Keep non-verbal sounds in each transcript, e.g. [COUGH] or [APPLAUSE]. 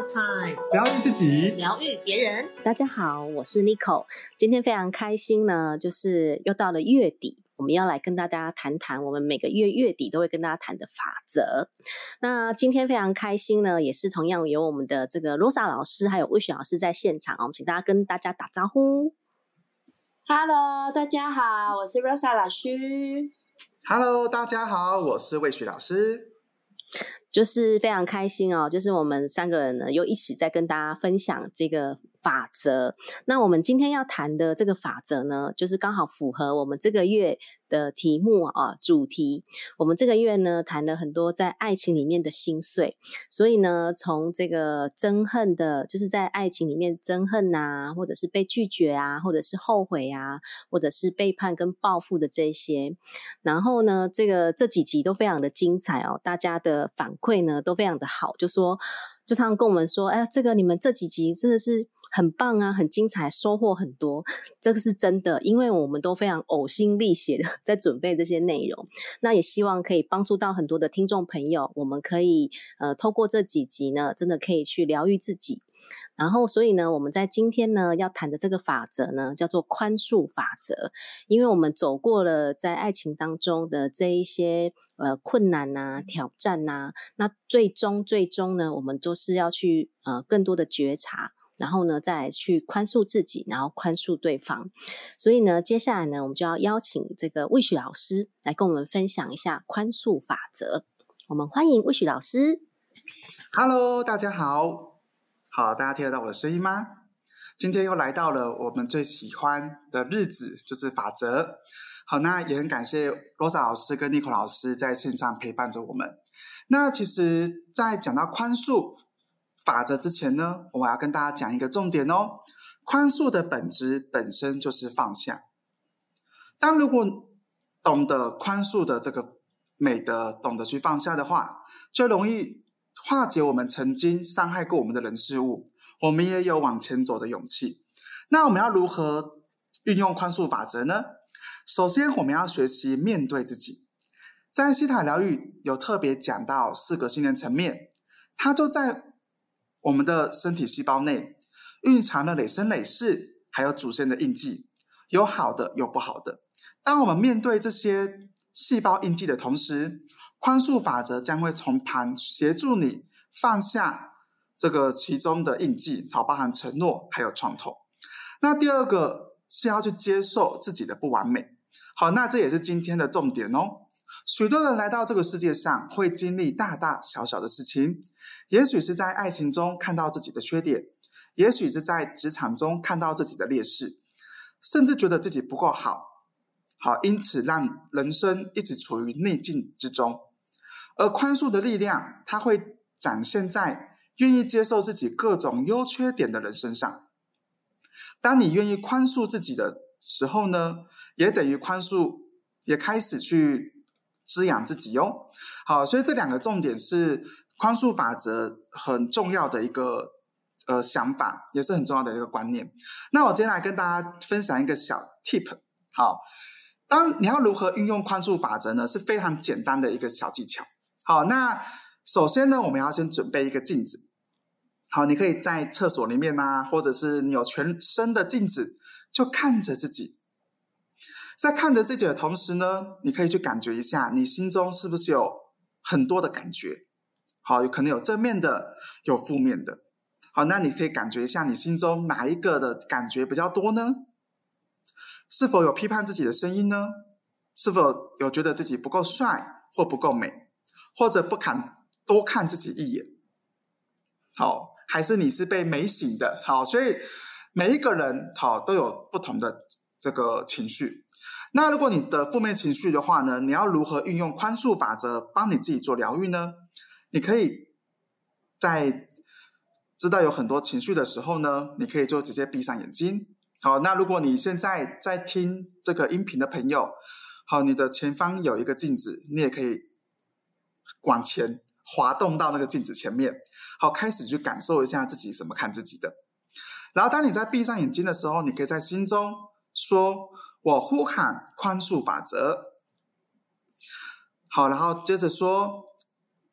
疗愈自己，疗愈别人。大家好，我是 Nico，今天非常开心呢，就是又到了月底，我们要来跟大家谈谈我们每个月月底都会跟大家谈的法则。那今天非常开心呢，也是同样有我们的这个 Rosa 老师还有魏雪老师在现场，我们请大家跟大家打招呼。Hello，大家好，我是 Rosa 老师。Hello，大家好，我是魏雪老师。就是非常开心哦，就是我们三个人呢又一起在跟大家分享这个法则。那我们今天要谈的这个法则呢，就是刚好符合我们这个月的题目啊主题。我们这个月呢谈了很多在爱情里面的心碎，所以呢从这个憎恨的，就是在爱情里面憎恨啊，或者是被拒绝啊，或者是后悔啊，或者是背叛跟报复的这些。然后呢，这个这几集都非常的精彩哦，大家的反馈呢都非常的好，就说就常常跟我们说，哎，这个你们这几集真的是很棒啊，很精彩，收获很多，这个是真的，因为我们都非常呕心沥血的 [LAUGHS] 在准备这些内容，那也希望可以帮助到很多的听众朋友，我们可以呃透过这几集呢，真的可以去疗愈自己。然后，所以呢，我们在今天呢要谈的这个法则呢，叫做宽恕法则。因为我们走过了在爱情当中的这一些呃困难呐、挑战呐、那最终最终呢，我们都是要去呃更多的觉察，然后呢再去宽恕自己，然后宽恕对方。所以呢，接下来呢，我们就要邀请这个魏许老师来跟我们分享一下宽恕法则。我们欢迎魏许老师。Hello，大家好，好，大家听得到我的声音吗？今天又来到了我们最喜欢的日子，就是法则。好，那也很感谢罗莎老师跟 Nico 老师在线上陪伴着我们。那其实，在讲到宽恕法则之前呢，我要跟大家讲一个重点哦。宽恕的本质本身就是放下。当如果懂得宽恕的这个美德，懂得去放下的话，就容易化解我们曾经伤害过我们的人事物，我们也有往前走的勇气。那我们要如何运用宽恕法则呢？首先，我们要学习面对自己。在西塔疗愈有特别讲到四个信念层面，它就在我们的身体细胞内蕴藏了累生累世，还有祖先的印记，有好的，有不好的。当我们面对这些细胞印记的同时，宽恕法则将会从旁协助你放下这个其中的印记，好，包含承诺还有创痛。那第二个是要去接受自己的不完美，好，那这也是今天的重点哦。许多人来到这个世界上，会经历大大小小的事情，也许是在爱情中看到自己的缺点，也许是在职场中看到自己的劣势，甚至觉得自己不够好，好，因此让人生一直处于逆境之中。而宽恕的力量，它会展现在愿意接受自己各种优缺点的人身上。当你愿意宽恕自己的时候呢，也等于宽恕，也开始去滋养自己哟。好，所以这两个重点是宽恕法则很重要的一个呃想法，也是很重要的一个观念。那我今天来跟大家分享一个小 tip。好，当你要如何运用宽恕法则呢？是非常简单的一个小技巧。好，那首先呢，我们要先准备一个镜子。好，你可以在厕所里面啊，或者是你有全身的镜子，就看着自己。在看着自己的同时呢，你可以去感觉一下，你心中是不是有很多的感觉？好，有可能有正面的，有负面的。好，那你可以感觉一下，你心中哪一个的感觉比较多呢？是否有批判自己的声音呢？是否有觉得自己不够帅或不够美，或者不敢多看自己一眼？好，还是你是被美醒的？好，所以每一个人好都有不同的这个情绪。那如果你的负面情绪的话呢，你要如何运用宽恕法则帮你自己做疗愈呢？你可以在知道有很多情绪的时候呢，你可以就直接闭上眼睛。好，那如果你现在在听这个音频的朋友，好，你的前方有一个镜子，你也可以往前滑动到那个镜子前面，好，开始去感受一下自己怎么看自己的。然后，当你在闭上眼睛的时候，你可以在心中说：“我呼喊宽恕法则。”好，然后接着说：“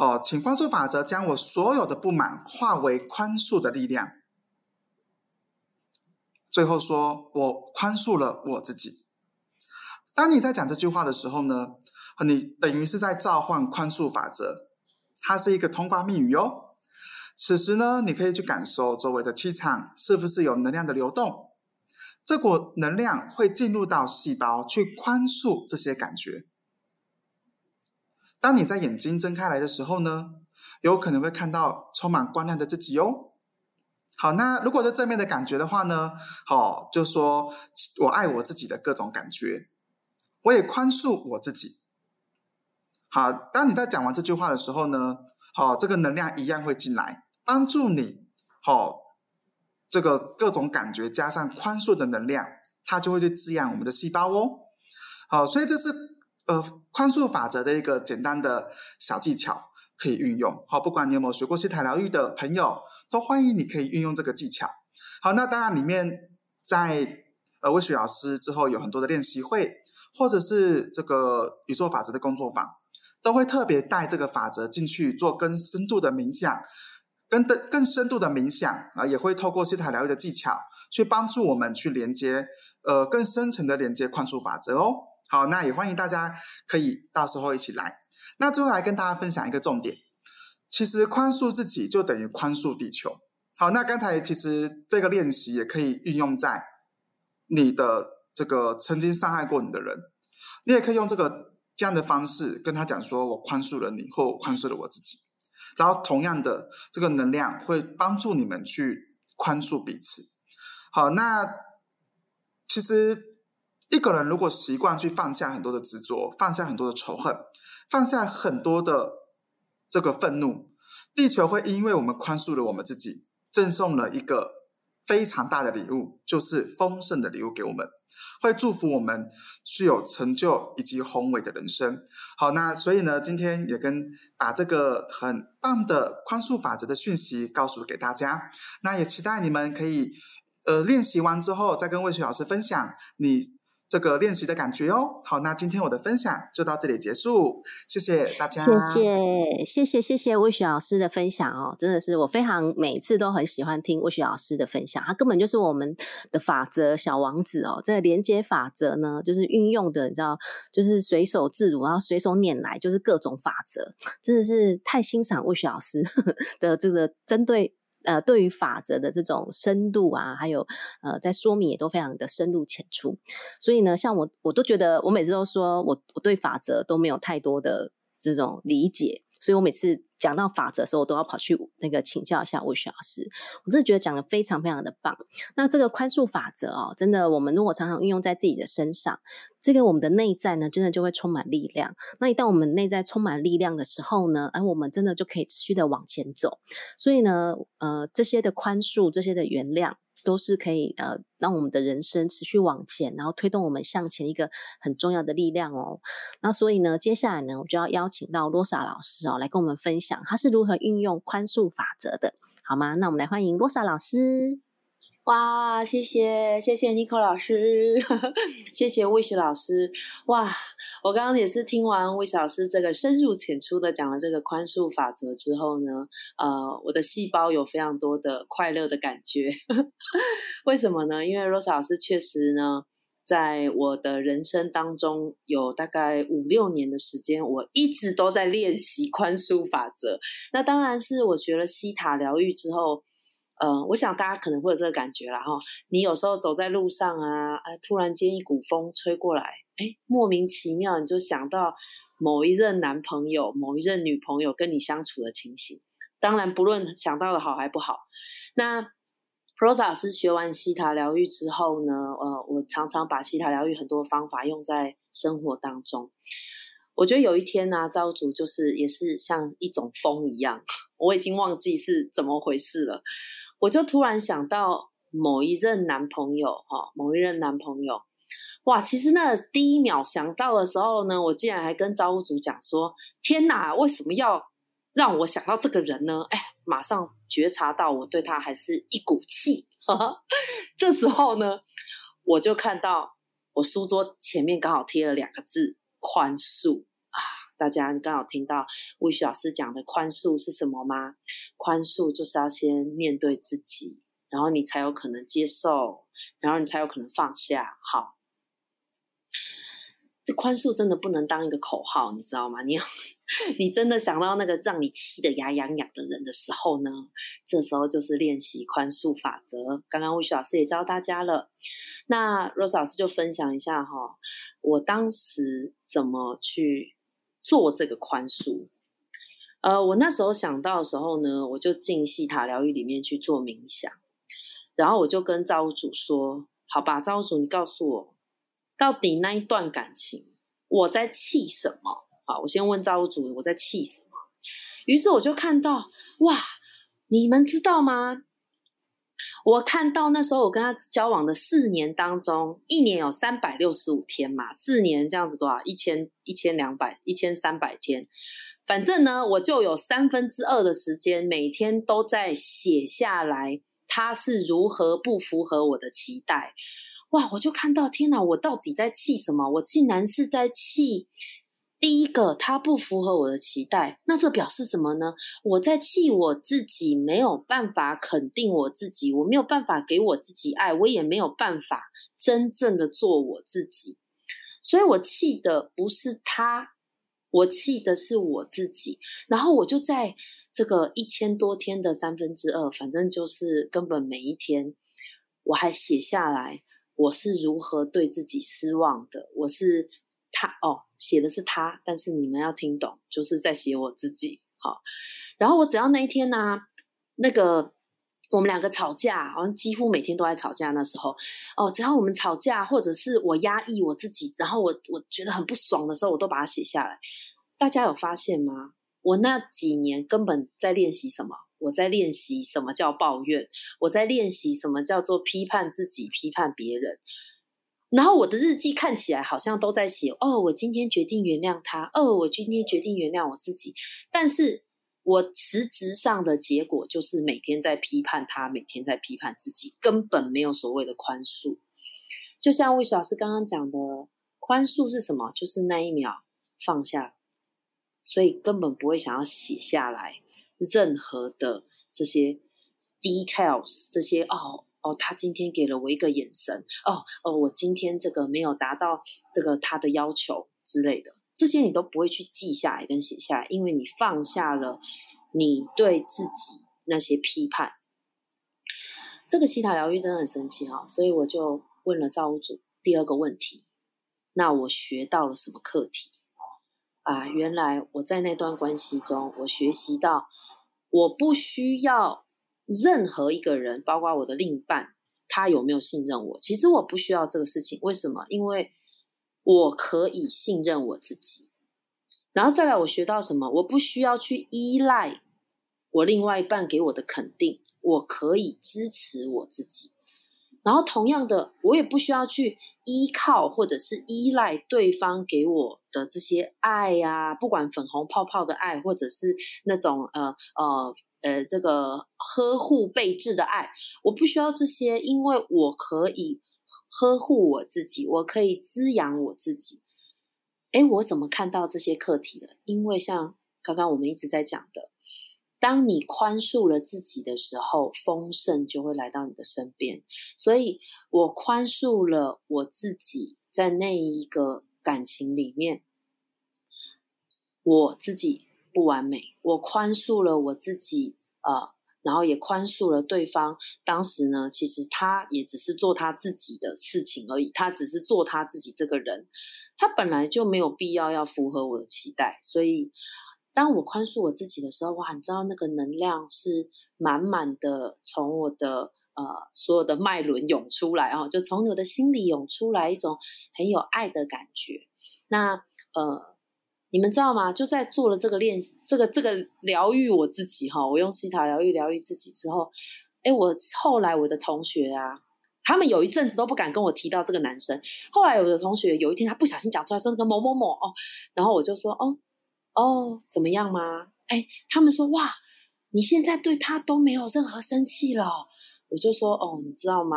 好，请宽恕法则将我所有的不满化为宽恕的力量。最后说，我宽恕了我自己。当你在讲这句话的时候呢，你等于是在召唤宽恕法则，它是一个通关密语哦。此时呢，你可以去感受周围的气场是不是有能量的流动，这股能量会进入到细胞去宽恕这些感觉。当你在眼睛睁开来的时候呢，有可能会看到充满光亮的自己哦。好，那如果是正面的感觉的话呢，好，就说我爱我自己的各种感觉，我也宽恕我自己。好，当你在讲完这句话的时候呢，好，这个能量一样会进来。帮助你，好，这个各种感觉加上宽恕的能量，它就会去滋养我们的细胞哦。好，所以这是呃宽恕法则的一个简单的小技巧，可以运用。好，不管你有没有学过西塔疗愈的朋友，都欢迎你可以运用这个技巧。好，那当然里面在呃魏雪老师之后有很多的练习会，或者是这个宇宙法则的工作坊，都会特别带这个法则进去做更深度的冥想。更的更深度的冥想啊，也会透过西塔疗愈的技巧，去帮助我们去连接，呃，更深层的连接宽恕法则哦。好，那也欢迎大家可以到时候一起来。那最后来跟大家分享一个重点，其实宽恕自己就等于宽恕地球。好，那刚才其实这个练习也可以运用在你的这个曾经伤害过你的人，你也可以用这个这样的方式跟他讲说，我宽恕了你，或宽恕了我自己。然后，同样的这个能量会帮助你们去宽恕彼此。好，那其实一个人如果习惯去放下很多的执着，放下很多的仇恨，放下很多的这个愤怒，地球会因为我们宽恕了我们自己，赠送了一个非常大的礼物，就是丰盛的礼物给我们。会祝福我们具有成就以及宏伟的人生。好，那所以呢，今天也跟把这个很棒的宽恕法则的讯息告诉给大家。那也期待你们可以呃练习完之后，再跟魏雪老师分享你。这个练习的感觉哦。好，那今天我的分享就到这里结束，谢谢大家。谢谢，谢谢，谢谢魏雪老师的分享哦，真的是我非常每次都很喜欢听魏雪老师的分享，他根本就是我们的法则小王子哦。这个连接法则呢，就是运用的，你知道，就是随手自如，然后随手拈来，就是各种法则，真的是太欣赏魏雪老师的这个针对。呃，对于法则的这种深度啊，还有呃，在说明也都非常的深入浅出。所以呢，像我，我都觉得，我每次都说我我对法则都没有太多的这种理解，所以我每次。讲到法则的时候，我都要跑去那个请教一下魏雪老师。我真的觉得讲的非常非常的棒。那这个宽恕法则哦，真的，我们如果常常运用在自己的身上，这个我们的内在呢，真的就会充满力量。那一旦我们内在充满力量的时候呢，哎，我们真的就可以持续的往前走。所以呢，呃，这些的宽恕，这些的原谅。都是可以呃，让我们的人生持续往前，然后推动我们向前一个很重要的力量哦。那所以呢，接下来呢，我就要邀请到罗莎老师哦，来跟我们分享他是如何运用宽恕法则的，好吗？那我们来欢迎罗莎老师。哇，谢谢谢谢 Nico 老师，[LAUGHS] 谢谢 Wish 老师。哇，我刚刚也是听完 Wish 老师这个深入浅出的讲了这个宽恕法则之后呢，呃，我的细胞有非常多的快乐的感觉。[LAUGHS] 为什么呢？因为 Rose 老师确实呢，在我的人生当中有大概五六年的时间，我一直都在练习宽恕法则。那当然是我学了西塔疗愈之后。呃，我想大家可能会有这个感觉了哈。你有时候走在路上啊，哎，突然间一股风吹过来，哎，莫名其妙你就想到某一任男朋友、某一任女朋友跟你相处的情形。当然，不论想到的好还不好。那 Rose 老师学完西塔疗愈之后呢，呃，我常常把西塔疗愈很多方法用在生活当中。我觉得有一天呢，造物主就是也是像一种风一样，我已经忘记是怎么回事了。我就突然想到某一任男朋友，哈，某一任男朋友，哇！其实那第一秒想到的时候呢，我竟然还跟招呼主讲说：“天哪，为什么要让我想到这个人呢？”哎，马上觉察到我对他还是一股气。这时候呢，我就看到我书桌前面刚好贴了两个字：宽恕。大家刚好听到魏旭老师讲的宽恕是什么吗？宽恕就是要先面对自己，然后你才有可能接受，然后你才有可能放下。好。这宽恕真的不能当一个口号，你知道吗？你 [LAUGHS] 你真的想到那个让你气得牙痒痒的人的时候呢，这时候就是练习宽恕法则。刚刚魏旭老师也教大家了，那 Rose 老师就分享一下哈，我当时怎么去做这个宽恕。呃，我那时候想到的时候呢，我就进西塔疗愈里面去做冥想，然后我就跟造物主说：“好吧，造物主，你告诉我。”到底那一段感情，我在气什么？好，我先问造物主，我在气什么？于是我就看到，哇，你们知道吗？我看到那时候我跟他交往的四年当中，一年有三百六十五天嘛，四年这样子多少？一千一千两百一千三百天，反正呢，我就有三分之二的时间，每天都在写下来，他是如何不符合我的期待。哇！我就看到，天哪！我到底在气什么？我竟然是在气第一个，他不符合我的期待。那这表示什么呢？我在气我自己没有办法肯定我自己，我没有办法给我自己爱，我也没有办法真正的做我自己。所以我气的不是他，我气的是我自己。然后我就在这个一千多天的三分之二，反正就是根本每一天，我还写下来。我是如何对自己失望的？我是他哦，写的是他，但是你们要听懂，就是在写我自己。好，然后我只要那一天呢，那个我们两个吵架，好像几乎每天都在吵架。那时候哦，只要我们吵架，或者是我压抑我自己，然后我我觉得很不爽的时候，我都把它写下来。大家有发现吗？我那几年根本在练习什么？我在练习什么叫抱怨，我在练习什么叫做批判自己、批判别人。然后我的日记看起来好像都在写哦，我今天决定原谅他，哦，我今天决定原谅我自己。但是我实质上的结果就是每天在批判他，每天在批判自己，根本没有所谓的宽恕。就像魏老师刚刚讲的，宽恕是什么？就是那一秒放下，所以根本不会想要写下来。任何的这些 details，这些哦哦，他今天给了我一个眼神，哦哦，我今天这个没有达到这个他的要求之类的，这些你都不会去记下来跟写下来，因为你放下了你对自己那些批判。这个西塔疗愈真的很神奇哈，所以我就问了造物主第二个问题：那我学到了什么课题？啊，原来我在那段关系中，我学习到。我不需要任何一个人，包括我的另一半，他有没有信任我？其实我不需要这个事情。为什么？因为我可以信任我自己。然后再来，我学到什么？我不需要去依赖我另外一半给我的肯定，我可以支持我自己。然后同样的，我也不需要去依靠或者是依赖对方给我的这些爱呀，不管粉红泡泡的爱，或者是那种呃呃呃这个呵护备至的爱，我不需要这些，因为我可以呵护我自己，我可以滋养我自己。哎，我怎么看到这些课题的？因为像刚刚我们一直在讲的。当你宽恕了自己的时候，丰盛就会来到你的身边。所以我宽恕了我自己，在那一个感情里面，我自己不完美，我宽恕了我自己，呃，然后也宽恕了对方。当时呢，其实他也只是做他自己的事情而已，他只是做他自己这个人，他本来就没有必要要符合我的期待，所以。当我宽恕我自己的时候，哇，你知道那个能量是满满的，从我的呃所有的脉轮涌出来啊，就从我的心里涌出来一种很有爱的感觉。那呃，你们知道吗？就在做了这个练，这个这个疗愈我自己哈，我用西塔疗愈疗愈自己之后，哎，我后来我的同学啊，他们有一阵子都不敢跟我提到这个男生。后来我的同学有一天他不小心讲出来说那个某某某哦，然后我就说哦。哦，怎么样吗？哎，他们说哇，你现在对他都没有任何生气了。我就说哦，你知道吗？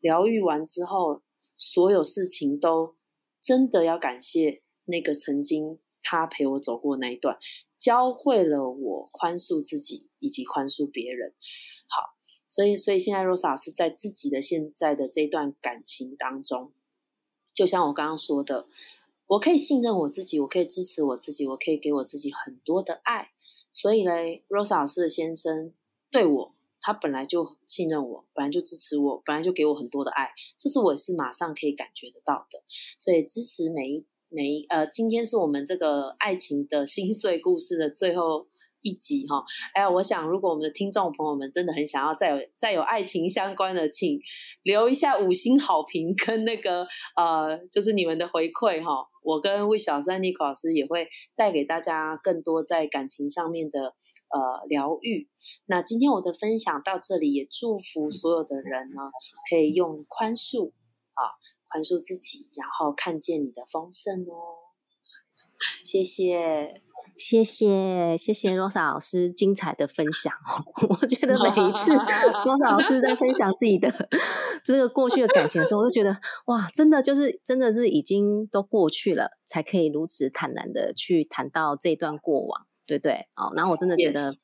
疗愈完之后，所有事情都真的要感谢那个曾经他陪我走过那一段，教会了我宽恕自己以及宽恕别人。好，所以所以现在 Rosa 是在自己的现在的这段感情当中，就像我刚刚说的，我可以信任我自己，我可以支持我自己，我可以给我自己很多的爱。所以嘞，Rosa 老师的先生对我，他本来就信任我，本来就支持我，本来就给我很多的爱，这是我是马上可以感觉得到的。所以支持每一每呃，今天是我们这个爱情的心碎故事的最后。一集哈，哎呀，我想如果我们的听众朋友们真的很想要再有再有爱情相关的，请留一下五星好评跟那个呃，就是你们的回馈哈。我跟魏小三妮可老师也会带给大家更多在感情上面的呃疗愈。那今天我的分享到这里，也祝福所有的人呢，可以用宽恕，宽恕自己，然后看见你的丰盛哦。谢谢。谢谢谢谢罗莎老师精彩的分享哦！[LAUGHS] 我觉得每一次 [LAUGHS] 罗莎老师在分享自己的这个过去的感情的时候，我都觉得哇，真的就是真的是已经都过去了，才可以如此坦然的去谈到这段过往，对不对？哦，然后我真的觉得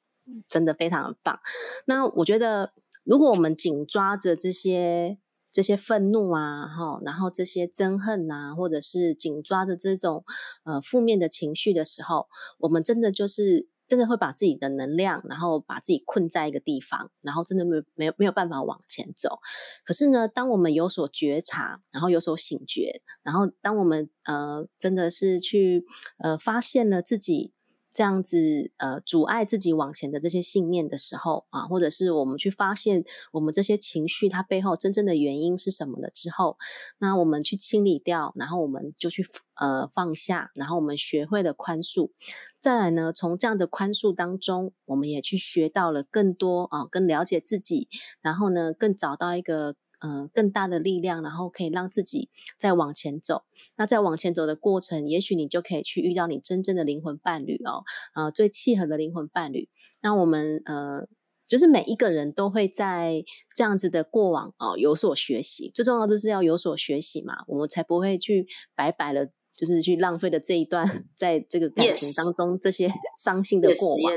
真的非常的棒。那我觉得，如果我们紧抓着这些。这些愤怒啊，哈，然后这些憎恨啊，或者是紧抓的这种呃负面的情绪的时候，我们真的就是真的会把自己的能量，然后把自己困在一个地方，然后真的没没有没有办法往前走。可是呢，当我们有所觉察，然后有所醒觉，然后当我们呃真的是去呃发现了自己。这样子，呃，阻碍自己往前的这些信念的时候啊，或者是我们去发现我们这些情绪它背后真正的原因是什么了之后，那我们去清理掉，然后我们就去呃放下，然后我们学会了宽恕，再来呢，从这样的宽恕当中，我们也去学到了更多啊，更了解自己，然后呢，更找到一个。嗯，更大的力量，然后可以让自己再往前走。那在往前走的过程，也许你就可以去遇到你真正的灵魂伴侣哦，呃，最契合的灵魂伴侣。那我们呃，就是每一个人都会在这样子的过往哦有所学习。最重要的是要有所学习嘛，我们才不会去白白的，就是去浪费的这一段在这个感情当中这些 [LAUGHS] 伤心的过往。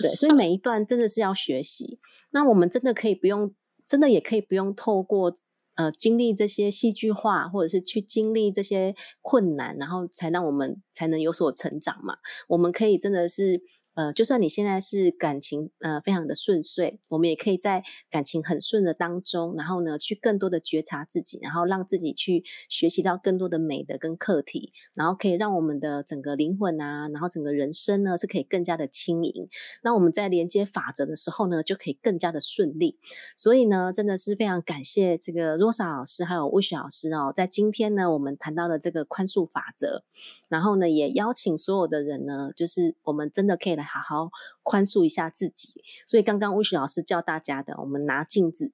对，所以每一段真的是要学习。那我们真的可以不用。真的也可以不用透过呃经历这些戏剧化，或者是去经历这些困难，然后才让我们才能有所成长嘛。我们可以真的是。呃，就算你现在是感情呃非常的顺遂，我们也可以在感情很顺的当中，然后呢，去更多的觉察自己，然后让自己去学习到更多的美的跟课题，然后可以让我们的整个灵魂啊，然后整个人生呢是可以更加的轻盈。那我们在连接法则的时候呢，就可以更加的顺利。所以呢，真的是非常感谢这个 Rosa 老师还有魏雪老师哦，在今天呢，我们谈到了这个宽恕法则，然后呢，也邀请所有的人呢，就是我们真的可以来。好好宽恕一下自己，所以刚刚魏雪老师教大家的，我们拿镜子，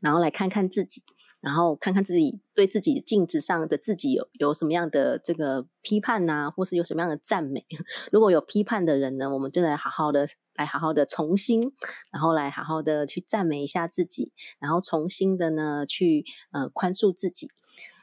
然后来看看自己，然后看看自己对自己镜子上的自己有有什么样的这个批判呐，或是有什么样的赞美。[LAUGHS] 如果有批判的人呢，我们就来好好的来好好的重新，然后来好好的去赞美一下自己，然后重新的呢去呃宽恕自己。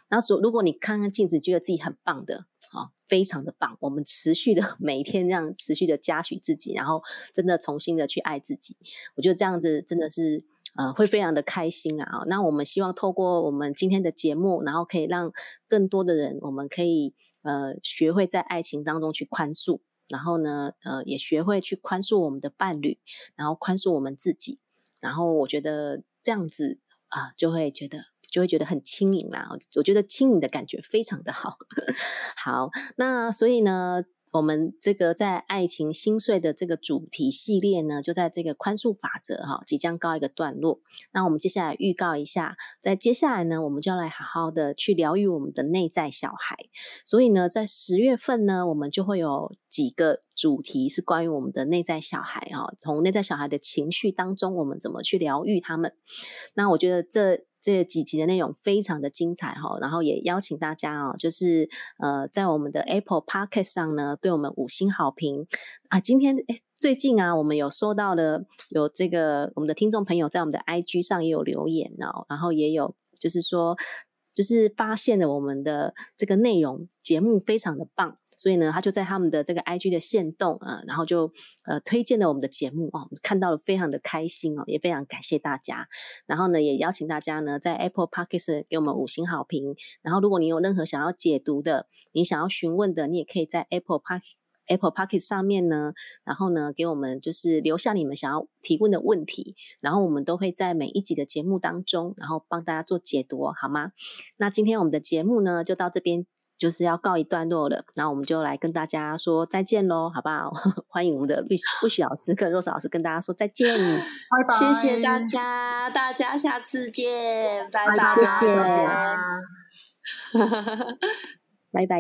然后说，如果你看看镜子，觉得自己很棒的，啊，非常的棒，我们持续的 [LAUGHS] 每一天这样持续的嘉许自己，然后真的重新的去爱自己，我觉得这样子真的是呃会非常的开心啊。那我们希望透过我们今天的节目，然后可以让更多的人，我们可以呃学会在爱情当中去宽恕，然后呢呃也学会去宽恕我们的伴侣，然后宽恕我们自己，然后我觉得这样子啊就会觉得。就会觉得很轻盈啦，我觉得轻盈的感觉非常的好。[LAUGHS] 好，那所以呢，我们这个在爱情心碎的这个主题系列呢，就在这个宽恕法则哈，即将告一个段落。那我们接下来预告一下，在接下来呢，我们就要来好好的去疗愈我们的内在小孩。所以呢，在十月份呢，我们就会有几个主题是关于我们的内在小孩哈，从内在小孩的情绪当中，我们怎么去疗愈他们？那我觉得这。这几集的内容非常的精彩哈，然后也邀请大家哦，就是呃，在我们的 Apple Podcast 上呢，对我们五星好评啊。今天诶最近啊，我们有收到了有这个我们的听众朋友在我们的 IG 上也有留言哦，然后也有就是说，就是发现了我们的这个内容节目非常的棒。所以呢，他就在他们的这个 IG 的线动啊，然后就呃推荐了我们的节目哦，看到了非常的开心哦，也非常感谢大家。然后呢，也邀请大家呢在 Apple Podcast 给我们五星好评。然后，如果你有任何想要解读的，你想要询问的，你也可以在 Apple Park Apple Pocket 上面呢，然后呢，给我们就是留下你们想要提问的问题，然后我们都会在每一集的节目当中，然后帮大家做解读，好吗？那今天我们的节目呢，就到这边就是要告一段落了，那我们就来跟大家说再见喽，好不好？[LAUGHS] 欢迎我们的律师魏许老师跟 Rose 老师跟大家说再见，拜拜，谢谢大家，大家下次见，拜拜，谢谢，[LAUGHS] 拜拜。